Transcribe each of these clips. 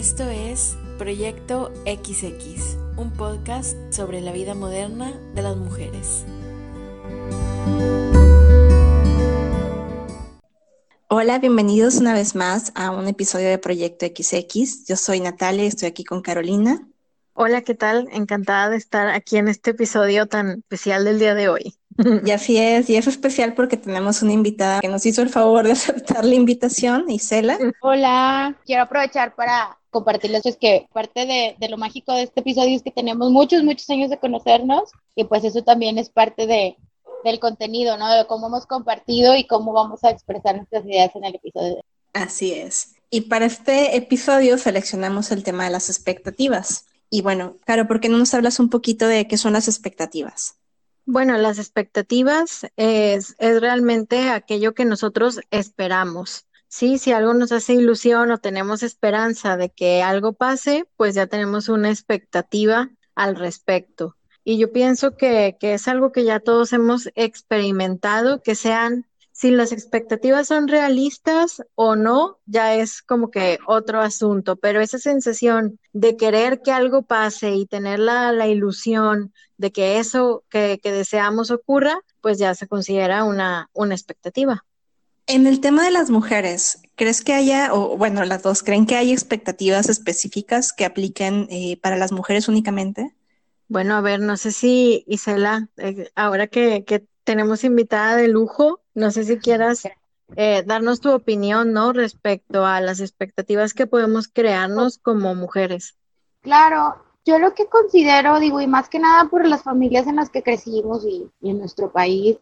Esto es Proyecto XX, un podcast sobre la vida moderna de las mujeres. Hola, bienvenidos una vez más a un episodio de Proyecto XX. Yo soy Natalia y estoy aquí con Carolina. Hola, ¿qué tal? Encantada de estar aquí en este episodio tan especial del día de hoy. Y así es, y es especial porque tenemos una invitada que nos hizo el favor de aceptar la invitación, Isela. Hola, quiero aprovechar para compartirles pues, que parte de, de, lo mágico de este episodio es que tenemos muchos, muchos años de conocernos y pues eso también es parte de, del contenido, ¿no? De cómo hemos compartido y cómo vamos a expresar nuestras ideas en el episodio. Así es. Y para este episodio seleccionamos el tema de las expectativas. Y bueno, Caro, ¿por qué no nos hablas un poquito de qué son las expectativas? Bueno, las expectativas es, es realmente aquello que nosotros esperamos. Sí, si algo nos hace ilusión o tenemos esperanza de que algo pase, pues ya tenemos una expectativa al respecto. Y yo pienso que, que es algo que ya todos hemos experimentado, que sean si las expectativas son realistas o no, ya es como que otro asunto, pero esa sensación de querer que algo pase y tener la, la ilusión de que eso que, que, deseamos ocurra, pues ya se considera una, una expectativa. En el tema de las mujeres, ¿crees que haya, o bueno, las dos, ¿creen que hay expectativas específicas que apliquen eh, para las mujeres únicamente? Bueno, a ver, no sé si Isela, eh, ahora que, que tenemos invitada de lujo. No sé si quieras eh, darnos tu opinión, ¿no? Respecto a las expectativas que podemos crearnos como mujeres. Claro, yo lo que considero, digo, y más que nada por las familias en las que crecimos y, y en nuestro país,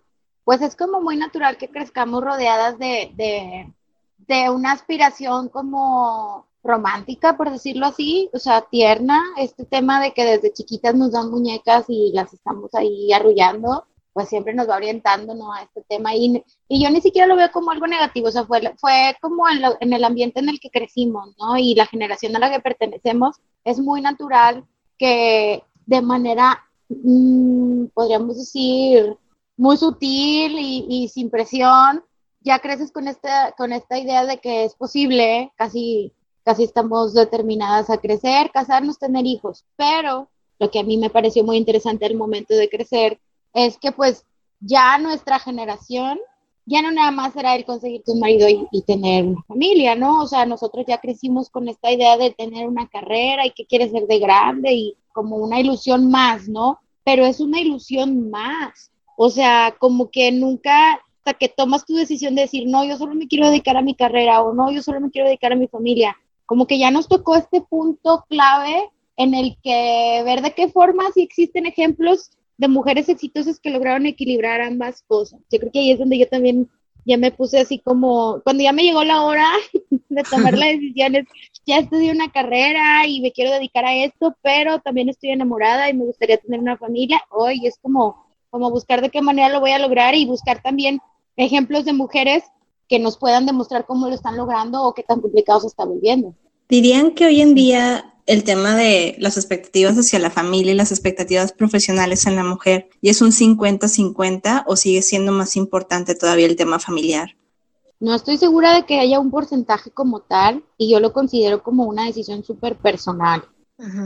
pues es como muy natural que crezcamos rodeadas de, de, de una aspiración como romántica, por decirlo así, o sea, tierna, este tema de que desde chiquitas nos dan muñecas y las estamos ahí arrullando pues siempre nos va orientando ¿no? a este tema y, y yo ni siquiera lo veo como algo negativo, o sea, fue, fue como en, lo, en, el ambiente en el que crecimos, ¿no? Y la generación a la que pertenecemos es muy natural que de manera, mmm, podríamos decir, muy sutil y, sin presión, ya creces con esta, con esta idea de que es posible, casi, casi estamos determinadas a crecer, casarnos, tener hijos, pero lo que a mí me pareció muy interesante al momento de crecer es que pues ya nuestra generación, ya no nada más era el conseguir tu marido y, y, tener una familia, ¿no? O sea, nosotros ya crecimos con esta idea de tener una carrera y que quieres ser de grande y como una ilusión más, ¿no? Pero es una ilusión más. O sea, como que nunca, hasta que tomas tu decisión de decir, no, yo solo me quiero dedicar a mi carrera o no, yo solo me quiero dedicar a mi familia, como que ya nos tocó este punto clave en el que ver de qué forma si existen ejemplos de mujeres exitosas que lograron equilibrar ambas cosas. Yo creo que ahí es donde yo también ya me puse así como, cuando ya me llegó la hora de tomar las decisiones, ya estudié una carrera y me quiero dedicar a esto, pero también estoy enamorada y me gustaría tener una familia. Hoy es como, como buscar de qué manera lo voy a lograr y buscar también ejemplos de mujeres que nos puedan demostrar cómo lo están logrando o qué tan complicado se está volviendo. Dirían que hoy en día el tema de las expectativas hacia la familia y las expectativas profesionales en la mujer, ¿y es un 50-50 o sigue siendo más importante todavía el tema familiar? No estoy segura de que haya un porcentaje como tal y yo lo considero como una decisión súper personal,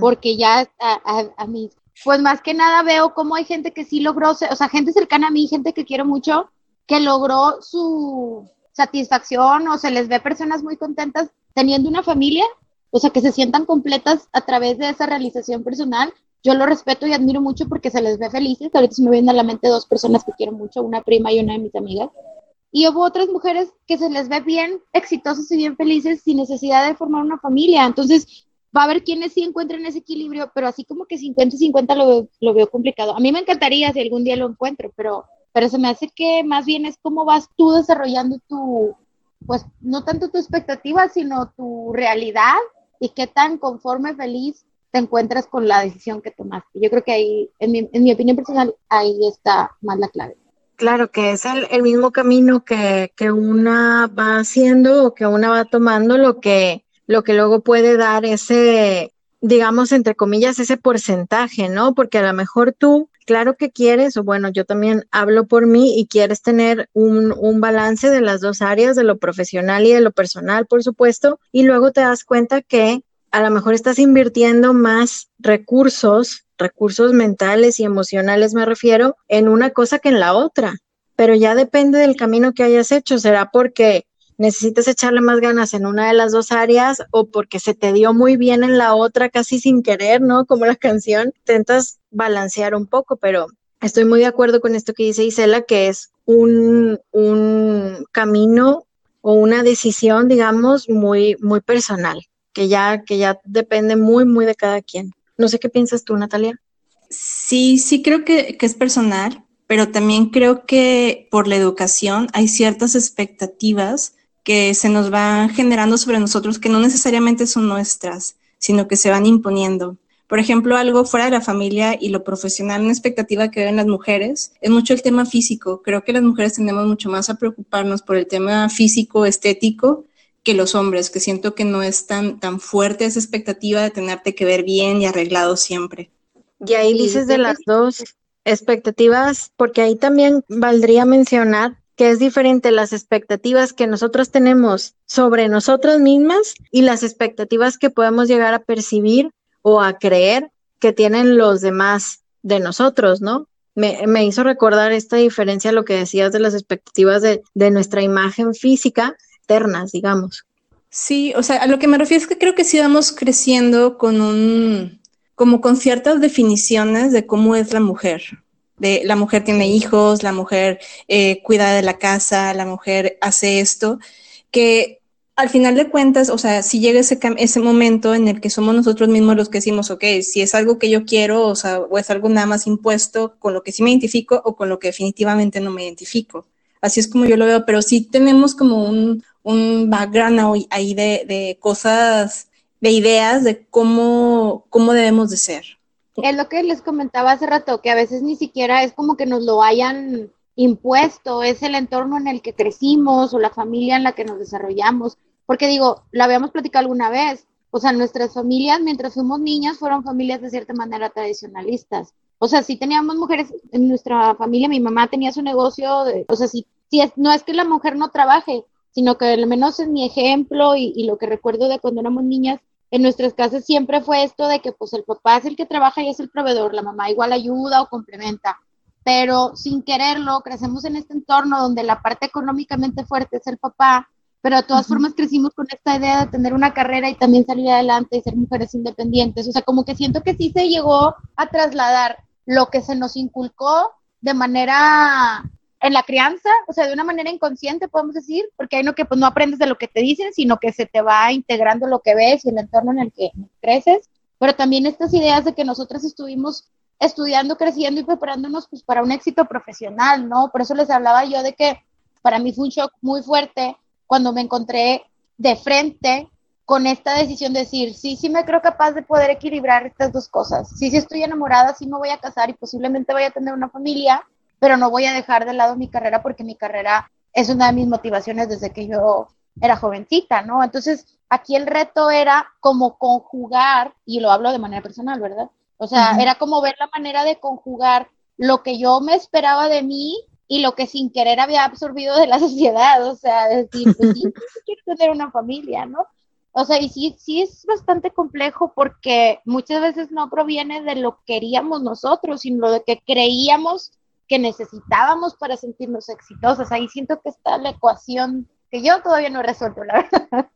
porque ya a, a, a, mí, pues más que nada veo cómo hay gente que sí logró, o sea, gente cercana a mí, gente que quiero mucho, que logró su satisfacción o se les ve personas muy contentas teniendo una familia o sea, que se sientan completas a través de esa realización personal. Yo lo respeto y admiro mucho porque se les ve felices. Ahorita se me vienen a la mente dos personas que quiero mucho, una prima y una de mis amigas. Y hubo otras mujeres que se les ve bien exitosas y bien felices sin necesidad de formar una familia. Entonces, va a haber quienes sí encuentren ese equilibrio, pero así como que 50 y 50 lo, lo veo complicado. A mí me encantaría si algún día lo encuentro, pero, pero se me hace que más bien es cómo vas tú desarrollando tu, pues no tanto tu expectativa, sino tu realidad y qué tan conforme, feliz te encuentras con la decisión que tomaste. Yo creo que ahí, en mi, en mi opinión personal, ahí está más la clave. Claro, que es el, el mismo camino que, que, una va haciendo o que una va tomando, lo que, lo que luego puede dar ese, digamos, entre comillas, ese porcentaje, ¿no? Porque a lo mejor tú, claro que quieres, o bueno, yo también hablo por mí y quieres tener un, un, balance de las dos áreas, de lo profesional y de lo personal, por supuesto, y luego te das cuenta que a lo mejor estás invirtiendo más recursos, recursos mentales y emocionales me refiero, en una cosa que en la otra, pero ya depende del camino que hayas hecho, será porque necesitas echarle más ganas en una de las dos áreas o porque se te dio muy bien en la otra casi sin querer, ¿no? Como la canción, intentas balancear un poco, pero estoy muy de acuerdo con esto que dice Isela, que es un, un camino o una decisión, digamos, muy, muy personal, que ya, que ya depende muy, muy de cada quien. No sé qué piensas tú, Natalia. Sí, sí creo que, que es personal, pero también creo que por la educación hay ciertas expectativas que se nos van generando sobre nosotros que no necesariamente son nuestras, sino que se van imponiendo. Por ejemplo, algo fuera de la familia y lo profesional, una expectativa que ven las mujeres, es mucho el tema físico. Creo que las mujeres tenemos mucho más a preocuparnos por el tema físico, estético, que los hombres, que siento que no es tan, tan fuerte esa expectativa de tenerte que ver bien y arreglado siempre. Y ahí dices de las dos expectativas, porque ahí también valdría mencionar que es diferente las expectativas que nosotros tenemos sobre nosotras mismas y las expectativas que podemos llegar a percibir o a creer que tienen los demás de nosotros, ¿no? Me, me hizo recordar esta diferencia, lo que decías de las expectativas de, de nuestra imagen física, ternas, digamos. Sí, o sea, a lo que me refiero es que creo que sí vamos creciendo con un, como con ciertas definiciones de cómo es la mujer de la mujer tiene hijos, la mujer eh, cuida de la casa, la mujer hace esto, que al final de cuentas, o sea, si llega ese, ese momento en el que somos nosotros mismos los que decimos, ok, si es algo que yo quiero, o sea, o es algo nada más impuesto con lo que sí me identifico o con lo que definitivamente no me identifico. Así es como yo lo veo, pero sí tenemos como un, un background ahí de, de cosas, de ideas de cómo, cómo debemos de ser es lo que les comentaba hace rato, que a veces ni siquiera es como que nos lo hayan impuesto, es el entorno en el que crecimos o la familia en la que nos desarrollamos. Porque digo, la habíamos platicado alguna vez, o sea, nuestras familias, mientras fuimos niñas, fueron familias de cierta manera tradicionalistas. O sea, si teníamos mujeres en nuestra familia, mi mamá tenía su negocio, o sea, si, si es, no es que la mujer no trabaje, sino que al menos en mi ejemplo y, y lo que recuerdo de cuando éramos niñas, en nuestras casas siempre fue esto de que pues el papá es el que trabaja y es el proveedor, la mamá igual ayuda o complementa, pero sin quererlo crecemos en este entorno donde la parte económicamente fuerte es el papá, pero de todas formas crecimos con esta idea de tener una carrera y también salir adelante y ser mujeres independientes, o sea, como que siento que sí se llegó a trasladar lo que se nos inculcó de manera en la crianza, o sea, de una manera inconsciente, podemos decir, porque hay no que pues, no aprendes de lo que te dicen, sino que se te va integrando lo que ves y el entorno en el que creces, pero también estas ideas de que nosotras estuvimos estudiando, creciendo y preparándonos pues, para un éxito profesional, ¿no? Por eso les hablaba yo de que para mí fue un shock muy fuerte cuando me encontré de frente con esta decisión de decir, sí, sí me creo capaz de poder equilibrar estas dos cosas. Sí, sí estoy enamorada, sí me voy a casar y posiblemente voy a tener una familia, pero no voy a dejar de lado mi carrera porque mi carrera es una de mis motivaciones desde que yo era jovencita, ¿no? Entonces, aquí el reto era como conjugar, y lo hablo de manera personal, ¿verdad? O sea, era como ver la manera de conjugar lo que yo me esperaba de mí y lo que sin querer había absorbido de la sociedad, o sea, decir, pues sí, quiero tener una familia, ¿no? O sea, y sí, sí es bastante complejo porque muchas veces no proviene de lo que queríamos nosotros, sino de que creíamos que necesitábamos para sentirnos exitosas. Ahí siento que está la ecuación que yo todavía no he resuelto, la verdad.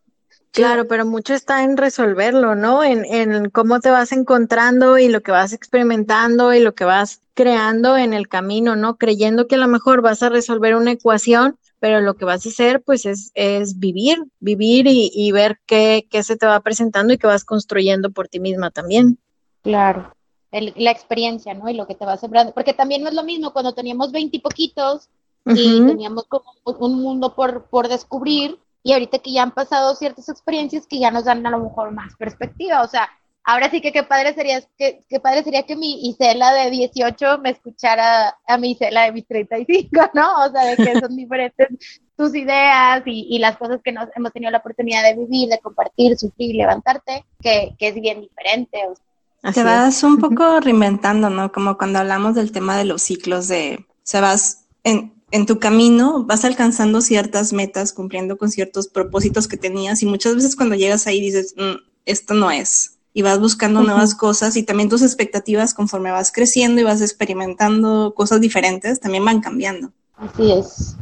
Claro, pero mucho está en resolverlo, ¿no? En, en cómo te vas encontrando y lo que vas experimentando y lo que vas creando en el camino, ¿no? Creyendo que a lo mejor vas a resolver una ecuación, pero lo que vas a hacer, pues, es, es vivir, vivir y, y ver qué, qué se te va presentando y qué vas construyendo por ti misma también. Claro la experiencia, ¿no? Y lo que te va sembrando. Porque también no es lo mismo cuando teníamos veinte poquitos y teníamos como un mundo por, por descubrir y ahorita que ya han pasado ciertas experiencias que ya nos dan a lo mejor más perspectiva. O sea, ahora sí que qué padre sería que, qué padre sería que mi Isela de 18 me escuchara a mi Isela de mis 35, ¿no? O sea, de que son diferentes tus ideas y, y, las cosas que nos hemos tenido la oportunidad de vivir, de compartir, sufrir, levantarte, que, que es bien diferente. O sea, te vas un poco reinventando, ¿no? Como cuando hablamos del tema de los ciclos de, o sea, vas en, en tu camino, vas alcanzando ciertas metas, cumpliendo con ciertos propósitos que tenías y muchas veces cuando llegas ahí dices, mm, esto no es. Y vas buscando nuevas cosas y también tus expectativas conforme vas creciendo y vas experimentando cosas diferentes, también van cambiando. Así es.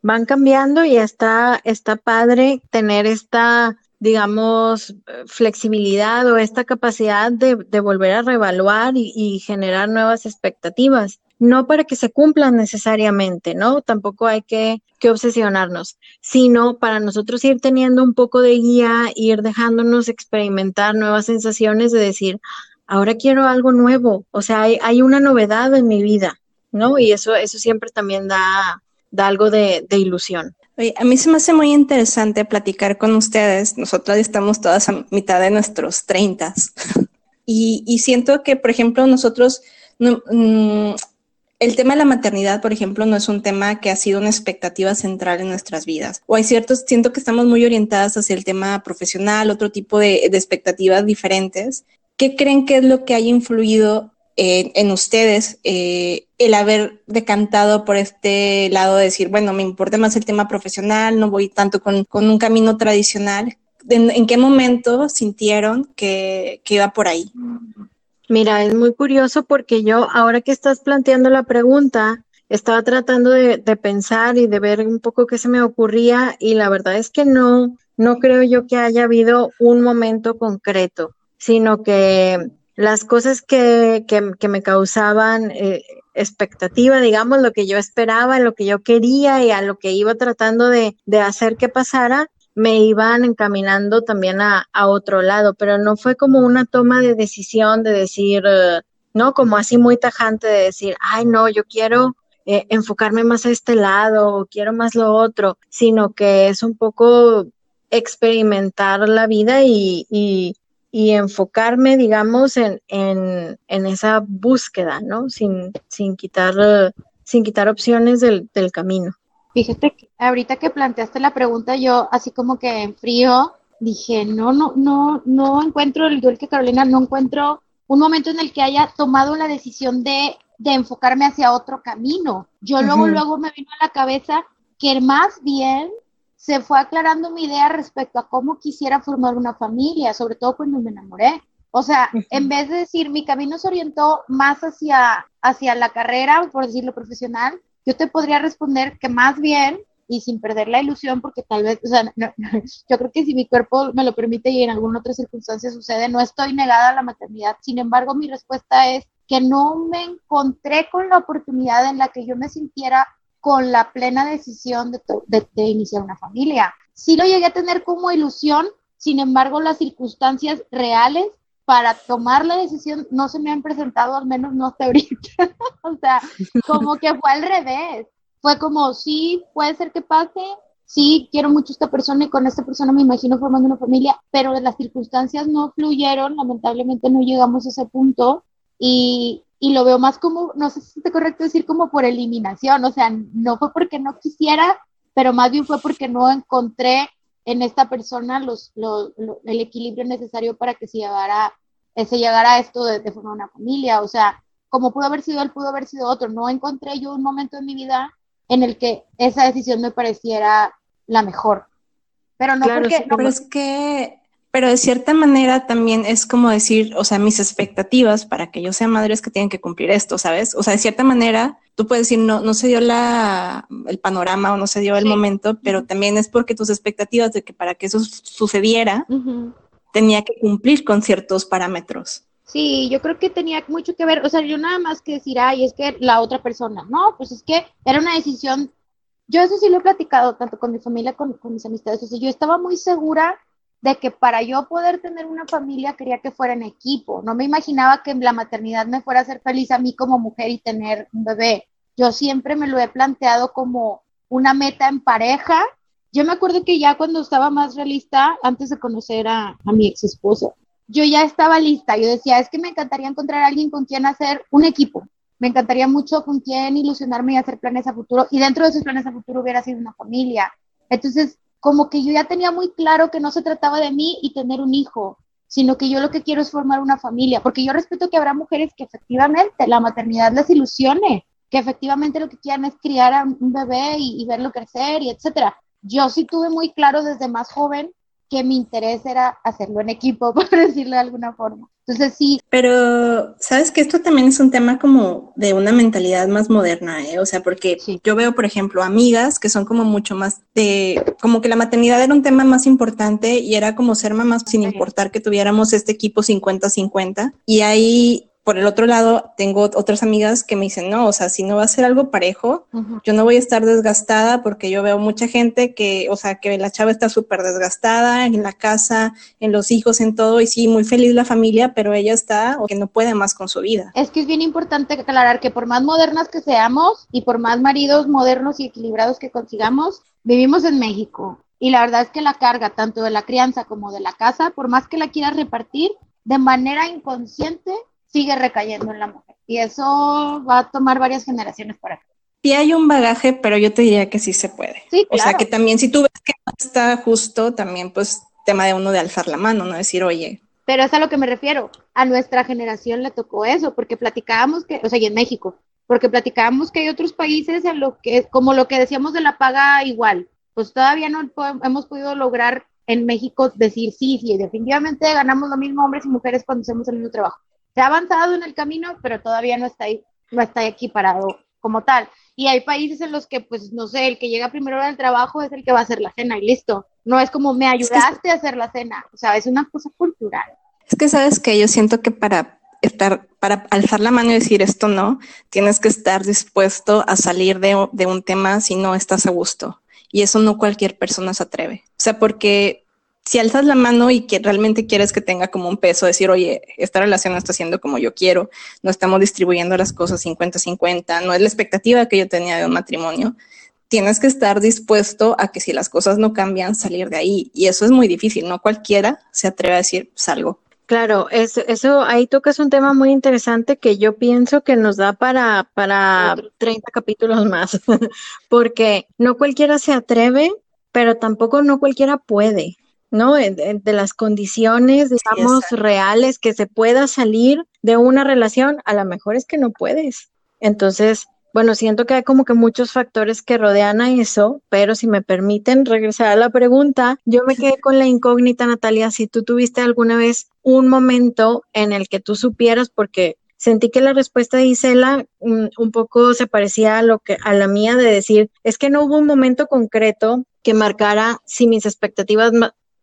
Van cambiando y está, está padre tener esta, digamos, flexibilidad o esta capacidad de, volver a reevaluar y, y generar nuevas expectativas no para que se cumplan necesariamente, ¿no? Tampoco hay que, obsesionarnos, sino para nosotros ir teniendo un poco de guía, ir dejándonos experimentar nuevas sensaciones de decir, ahora quiero algo nuevo, o sea, hay, hay una novedad en mi vida, ¿no? Y eso, eso siempre también da, da algo de, de ilusión. Oye, a mí se me hace muy interesante platicar con ustedes. Nosotras estamos todas a mitad de nuestros treintas. y, y siento que, por ejemplo, nosotros no, mmm, el tema de la maternidad, por ejemplo, no es un tema que ha sido una expectativa central en nuestras vidas. O hay ciertos, siento que estamos muy orientadas hacia el tema profesional, otro tipo de, de expectativas diferentes. ¿Qué creen que es lo que haya influido eh, en ustedes eh, el haber decantado por este lado de decir, bueno, me importa más el tema profesional, no voy tanto con, con un camino tradicional? ¿En, ¿En, qué momento sintieron que, que iba por ahí? Mira, es muy curioso porque yo, ahora que estás planteando la pregunta, estaba tratando de, de, pensar y de ver un poco qué se me ocurría y la verdad es que no, no creo yo que haya habido un momento concreto, sino que las cosas que, que, que me causaban eh, expectativa, digamos, lo que yo esperaba, lo que yo quería y a lo que iba tratando de, de hacer que pasara, me iban encaminando también a, a, otro lado, pero no fue como una toma de decisión de decir, uh, no, como así muy tajante de decir, ay, no, yo quiero eh, enfocarme más a este lado o quiero más lo otro, sino que es un poco experimentar la vida y, y, y enfocarme, digamos, en, en, en, esa búsqueda, ¿no? Sin, sin, quitar, sin quitar opciones del, del camino. Fíjate que ahorita que planteaste la pregunta, yo así como que en frío dije, no, no, no, no encuentro, el igual que Carolina, no encuentro un momento en el que haya tomado la decisión de, de enfocarme hacia otro camino. Yo uh -huh. luego, luego me vino a la cabeza que más bien se fue aclarando mi idea respecto a cómo quisiera formar una familia, sobre todo cuando me enamoré. O sea, en vez de decir mi camino se orientó más hacia, hacia la carrera, por decirlo profesional, yo te podría responder que más bien, y sin perder la ilusión, porque tal vez, o sea, no, no, yo creo que si mi cuerpo me lo permite y en alguna otra circunstancia sucede, no estoy negada a la maternidad. Sin embargo, mi respuesta es que no me encontré con la oportunidad en la que yo me sintiera con la plena decisión de, de, de iniciar una familia. Sí lo llegué a tener como ilusión, sin embargo, las circunstancias reales para tomar la decisión no se me han presentado, al menos no hasta ahorita. o sea, como que fue al revés. Fue como, sí, puede ser que pase, sí, quiero mucho a esta persona y con esta persona me imagino formando una familia, pero las circunstancias no fluyeron, lamentablemente no llegamos a ese punto y, y lo veo más como, no sé si es correcto decir como por eliminación, o sea, no fue porque no quisiera, pero más bien fue porque no encontré en esta persona los, los, los, el equilibrio necesario para que se llegara, eh, se llegara a esto de, de, formar una familia. O sea, como pudo haber sido él, pudo haber sido otro. No encontré yo un momento en mi vida en el que esa decisión me pareciera la mejor. Pero no claro, porque... No, pero es que, pero de cierta manera también es como decir, o sea, mis expectativas para que yo sea madre es que tienen que cumplir esto, ¿sabes? O sea, de cierta manera tú puedes decir, no, no se dio la, el panorama o no se dio el sí. momento, pero también es porque tus expectativas de que para que eso sucediera, uh -huh. tenía que cumplir con ciertos parámetros. Sí, yo creo que tenía mucho que ver, o sea, yo nada más que decir, ay, es que la otra persona, no, pues es que era una decisión, yo eso sí lo he platicado tanto con mi familia como con, con mis amistades, o sea, yo estaba muy segura de que para yo poder tener una familia quería que fuera en equipo. No me imaginaba que la maternidad me fuera a hacer feliz a mí como mujer y tener un bebé. Yo siempre me lo he planteado como una meta en pareja. Yo me acuerdo que ya cuando estaba más realista, antes de conocer a, a mi ex esposo, yo ya estaba lista. Yo decía, es que me encantaría encontrar a alguien con quien hacer un equipo. Me encantaría mucho con quien ilusionarme y hacer planes a futuro. Y dentro de esos planes a futuro hubiera sido una familia. Entonces, como que yo ya tenía muy claro que no se trataba de mí y tener un hijo, sino que yo lo que quiero es formar una familia, porque yo respeto que habrá mujeres que efectivamente la maternidad les ilusione, que efectivamente lo que quieran es criar a un bebé y, y verlo crecer y etcétera. Yo sí tuve muy claro desde más joven que mi interés era hacerlo en equipo, por decirlo de alguna forma. Entonces sí. Pero, ¿sabes que esto también es un tema como de una mentalidad más moderna, ¿eh? O sea, porque yo veo, por ejemplo, amigas que son como mucho más de, como que la maternidad era un tema más importante y era como ser mamás sin importar que tuviéramos este equipo 50-50. Y ahí por el otro lado, tengo otras amigas que me dicen, no, o sea, si no va a ser algo parejo, yo no voy a estar desgastada porque yo veo mucha gente que, o sea, que la chava está súper desgastada en la casa, en los hijos, en todo, y sí, muy feliz la familia, pero ella está o que no puede más con su vida. Es que es bien importante aclarar que por más modernas que seamos y por más maridos modernos y equilibrados que consigamos, vivimos en México. Y la verdad es que la carga, tanto de la crianza como de la casa, por más que la quieras repartir, de manera inconsciente sigue recayendo en la mujer. Y eso va a tomar varias generaciones para acá. Sí hay un bagaje, pero yo te diría que sí se puede. Sí, O sea que también si tú ves que no está justo, también pues tema de uno de alzar la mano, no decir, oye. Pero es a lo que me refiero. A nuestra generación le tocó eso, porque platicábamos que, o sea, y en México, porque platicábamos que hay otros países en lo que, como lo que decíamos de la paga igual, pues todavía no hemos podido lograr en México decir sí, sí, definitivamente ganamos lo mismo hombres y mujeres cuando hacemos el mismo trabajo se ha avanzado en el camino, pero todavía no está ahí, no está aquí parado como tal. Y hay países en los que, pues, no sé, el que llega primero al trabajo es el que va a hacer la cena y listo. No es como me ayudaste a hacer la cena. O sea, es una cosa cultural. Es que sabes que yo siento que para estar, para alzar la mano y decir esto no, tienes que estar dispuesto a salir de, de un tema si no estás a gusto. Y eso no cualquier persona se atreve. O sea, porque si alzas la mano y que realmente quieres que tenga como un peso, decir, oye, esta relación no está siendo como yo quiero, no estamos distribuyendo las cosas 50-50, no es la expectativa que yo tenía de un matrimonio, tienes que estar dispuesto a que si las cosas no cambian, salir de ahí. Y eso es muy difícil, no cualquiera se atreve a decir, salgo. Claro, eso, eso ahí tocas un tema muy interesante que yo pienso que nos da para, para 30 capítulos más, porque no cualquiera se atreve, pero tampoco no cualquiera puede. ¿No? De, las condiciones, digamos, reales que se pueda salir de una relación, a lo mejor es que no puedes. Entonces, bueno, siento que hay como que muchos factores que rodean a eso, pero si me permiten regresar a la pregunta, yo me quedé con la incógnita, Natalia, si tú tuviste alguna vez un momento en el que tú supieras, porque sentí que la respuesta de Isela un, un, poco se parecía a lo que a la mía de decir, es que no hubo un momento concreto que marcara si mis expectativas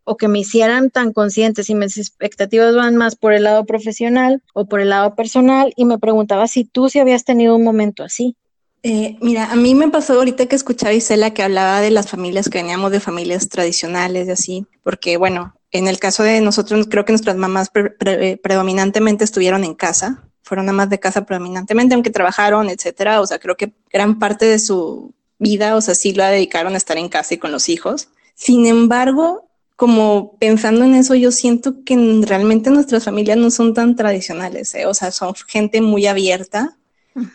o que me hicieran tan conscientes si mis expectativas van más por el lado profesional o por el lado personal y me preguntaba si tú si habías tenido un momento así. Eh, mira, a mí me pasó ahorita que escuchaba a Isela que hablaba de las familias que veníamos de familias tradicionales y así, porque bueno, en el caso de nosotros creo que nuestras mamás predominantemente estuvieron en casa, fueron más de casa predominantemente, aunque trabajaron, etcétera, o sea, creo que gran parte de su vida, o sea, sí la dedicaron a estar en casa y con los hijos. Sin embargo, como pensando en eso, yo siento que realmente nuestras familias no son tan tradicionales, ¿eh? o sea, son gente muy abierta.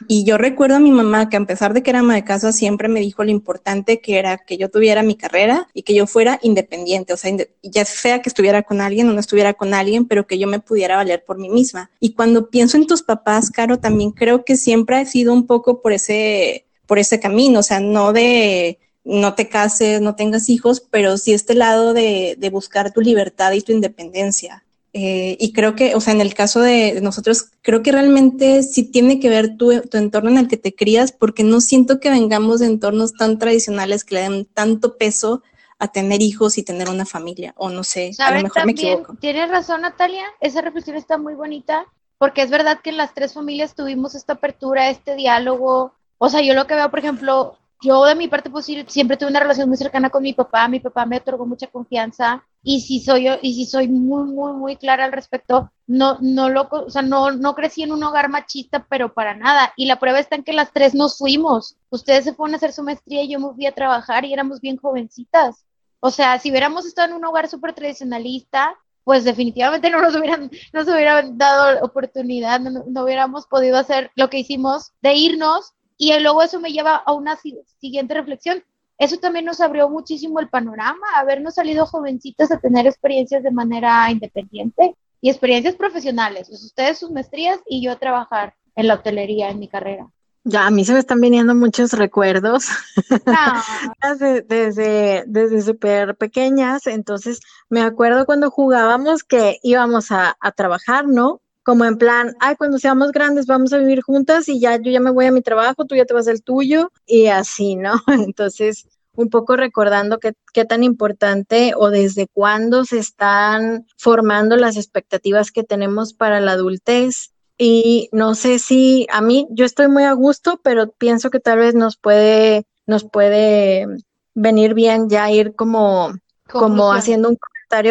Y yo recuerdo a mi mamá que a pesar de que era ama de casa, siempre me dijo lo importante que era que yo tuviera mi carrera y que yo fuera independiente, o sea, ya sea que estuviera con alguien o no estuviera con alguien, pero que yo me pudiera valer por mí misma. Y cuando pienso en tus papás, Caro, también creo que siempre ha sido un poco por ese, por ese camino, o sea, no de no te cases, no tengas hijos, pero sí este lado de, buscar tu libertad y tu independencia. Eh, y creo que, o sea, en el caso de, nosotros, creo que realmente sí tiene que ver tu, entorno en el que te crías, porque no siento que vengamos de entornos tan tradicionales que le den tanto peso a tener hijos y tener una familia, o no sé, a lo mejor me equivoco. Tienes razón, Natalia, esa reflexión está muy bonita, porque es verdad que en las tres familias tuvimos esta apertura, este diálogo. O sea, yo lo que veo, por ejemplo, yo de mi parte pues siempre tuve una relación muy cercana con mi papá, mi papá me otorgó mucha confianza y si soy yo y si soy muy muy muy clara al respecto, no no lo, o sea, no no crecí en un hogar machista, pero para nada y la prueba está en que las tres nos fuimos. Ustedes se fueron a hacer su maestría y yo me fui a trabajar y éramos bien jovencitas. O sea, si hubiéramos estado en un hogar súper tradicionalista, pues definitivamente no nos hubieran, nos hubieran dado oportunidad, no, no, hubiéramos podido hacer lo que hicimos de irnos y luego eso me lleva a una siguiente reflexión. Eso también nos abrió muchísimo el panorama, habernos salido jovencitas a tener experiencias de manera independiente y experiencias profesionales. Pues ustedes sus maestrías y yo trabajar en la hotelería en mi carrera. Ya, a mí se me están viniendo muchos recuerdos No. desde, desde, desde súper pequeñas. Entonces, me acuerdo cuando jugábamos que íbamos a, a trabajar, ¿no? Como en plan, ay, cuando seamos grandes vamos a vivir juntas y ya yo ya me voy a mi trabajo, tú ya te vas al tuyo y así, ¿no? Entonces, un poco recordando qué, qué tan importante o desde cuándo se están formando las expectativas que tenemos para la adultez. Y no sé si a mí, yo estoy muy a gusto, pero pienso que tal vez nos puede, nos puede venir bien ya ir como, como haciendo un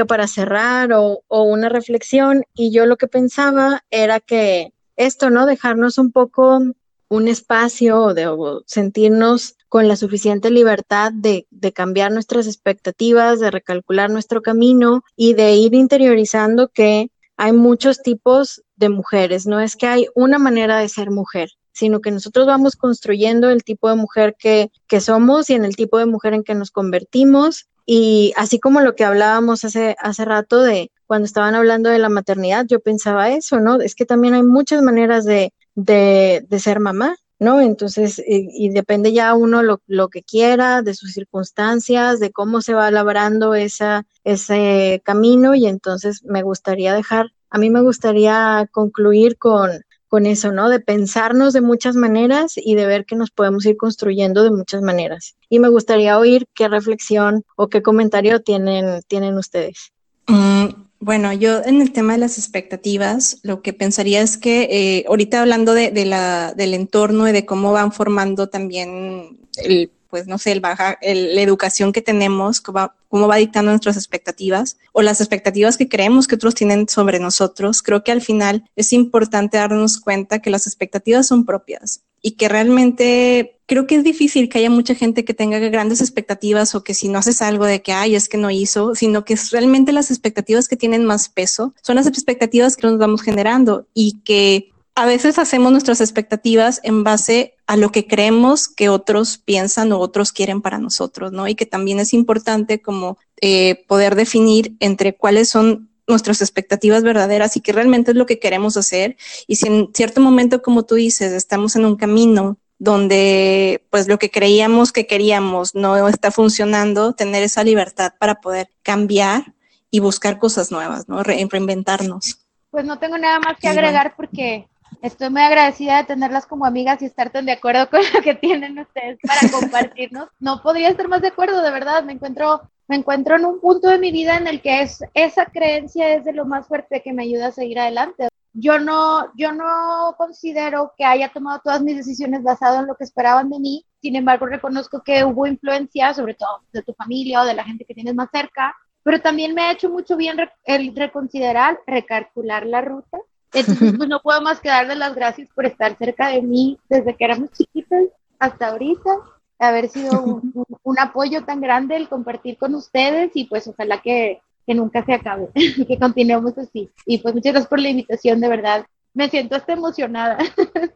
para cerrar o, una reflexión. Y yo lo que pensaba era que esto, ¿no? Dejarnos un poco un espacio de sentirnos con la suficiente libertad de, cambiar nuestras expectativas, de recalcular nuestro camino y de ir interiorizando que hay muchos tipos de mujeres. No es que hay una manera de ser mujer, sino que nosotros vamos construyendo el tipo de mujer que somos y en el tipo de mujer en que nos convertimos. Y así como lo que hablábamos hace, hace rato de cuando estaban hablando de la maternidad, yo pensaba eso, ¿no? Es que también hay muchas maneras de, de, de ser mamá, ¿no? Entonces, y, y depende ya uno lo, lo, que quiera, de sus circunstancias, de cómo se va labrando esa, ese camino y entonces me gustaría dejar, a mí me gustaría concluir con, con eso, ¿no? De pensarnos de muchas maneras y de ver que nos podemos ir construyendo de muchas maneras. Y me gustaría oír qué reflexión o qué comentario tienen, tienen ustedes. Mm, bueno, yo en el tema de las expectativas, lo que pensaría es que eh, ahorita hablando de, del entorno y de cómo van formando también el, pues no sé, el baja, la educación que tenemos, cómo va, cómo va dictando nuestras expectativas o las expectativas que creemos que otros tienen sobre nosotros, creo que al final es importante darnos cuenta que las expectativas son propias y que realmente creo que es difícil que haya mucha gente que tenga grandes expectativas o que si no haces algo de que, ay, es que no hizo, sino que es realmente las expectativas que tienen más peso son las expectativas que nos vamos generando y que a veces hacemos nuestras expectativas en base a lo que creemos que otros piensan o otros quieren para nosotros, ¿no? Y que también es importante como eh, poder definir entre cuáles son nuestras expectativas verdaderas y que realmente es lo que queremos hacer. Y si en cierto momento, como tú dices, estamos en un camino donde pues lo que creíamos que queríamos no está funcionando, tener esa libertad para poder cambiar y buscar cosas nuevas, ¿no? Re reinventarnos. Pues no tengo nada más que agregar porque estoy muy agradecida de tenerlas como amigas y estar tan de acuerdo con lo que tienen ustedes para compartirnos. No podría estar más de acuerdo, de verdad. Me encuentro, me encuentro en un punto de mi vida en el que es esa creencia es de lo más fuerte que me ayuda a seguir adelante. Yo no, yo no considero que haya tomado todas mis decisiones basado en lo que esperaban de mí. Sin embargo, reconozco que hubo influencia, sobre todo de tu familia o de la gente que tienes más cerca. Pero también me ha hecho mucho bien el reconsiderar, recalcular la ruta entonces, pues no puedo más que darles las gracias por estar cerca de mí desde que éramos chiquitas hasta ahorita, haber sido un, un, un, apoyo tan grande el compartir con ustedes y pues ojalá que, que nunca se acabe, que continuemos así. Y pues muchas gracias por la invitación, de verdad. Me siento hasta emocionada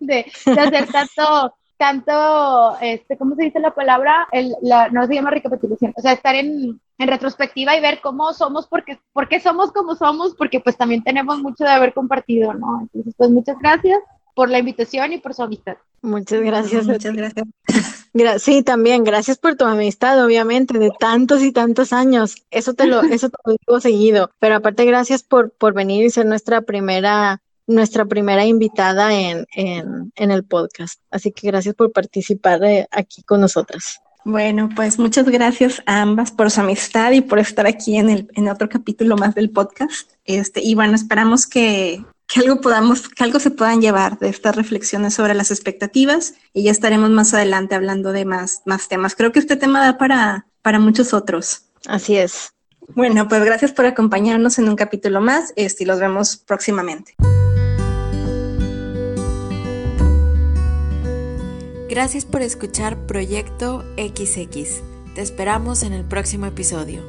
de, de hacer tanto, tanto, este, ¿cómo se dice la palabra? El, la, no se llama recapitulación, o sea, estar en, en retrospectiva y ver cómo somos, porque, por qué somos como somos, porque pues también tenemos mucho de haber compartido, ¿no? Entonces, pues muchas gracias por la invitación y por su amistad. Muchas gracias. Muchas gracias. Sí, también, gracias por tu amistad, obviamente, de tantos y tantos años. Eso te lo, eso te lo digo seguido. Pero aparte, gracias por, por venir y ser nuestra primera nuestra primera invitada en, en, en, el podcast. Así que gracias por participar de, aquí con nosotras. Bueno, pues muchas gracias a ambas por su amistad y por estar aquí en, el, en otro capítulo más del podcast. Este, y bueno, esperamos que, que algo podamos, que algo se puedan llevar de estas reflexiones sobre las expectativas y ya estaremos más adelante hablando de más, más temas. Creo que este tema da para, para muchos otros. Así es. Bueno, pues gracias por acompañarnos en un capítulo más este, y los vemos próximamente. Gracias por escuchar Proyecto XX. Te esperamos en el próximo episodio.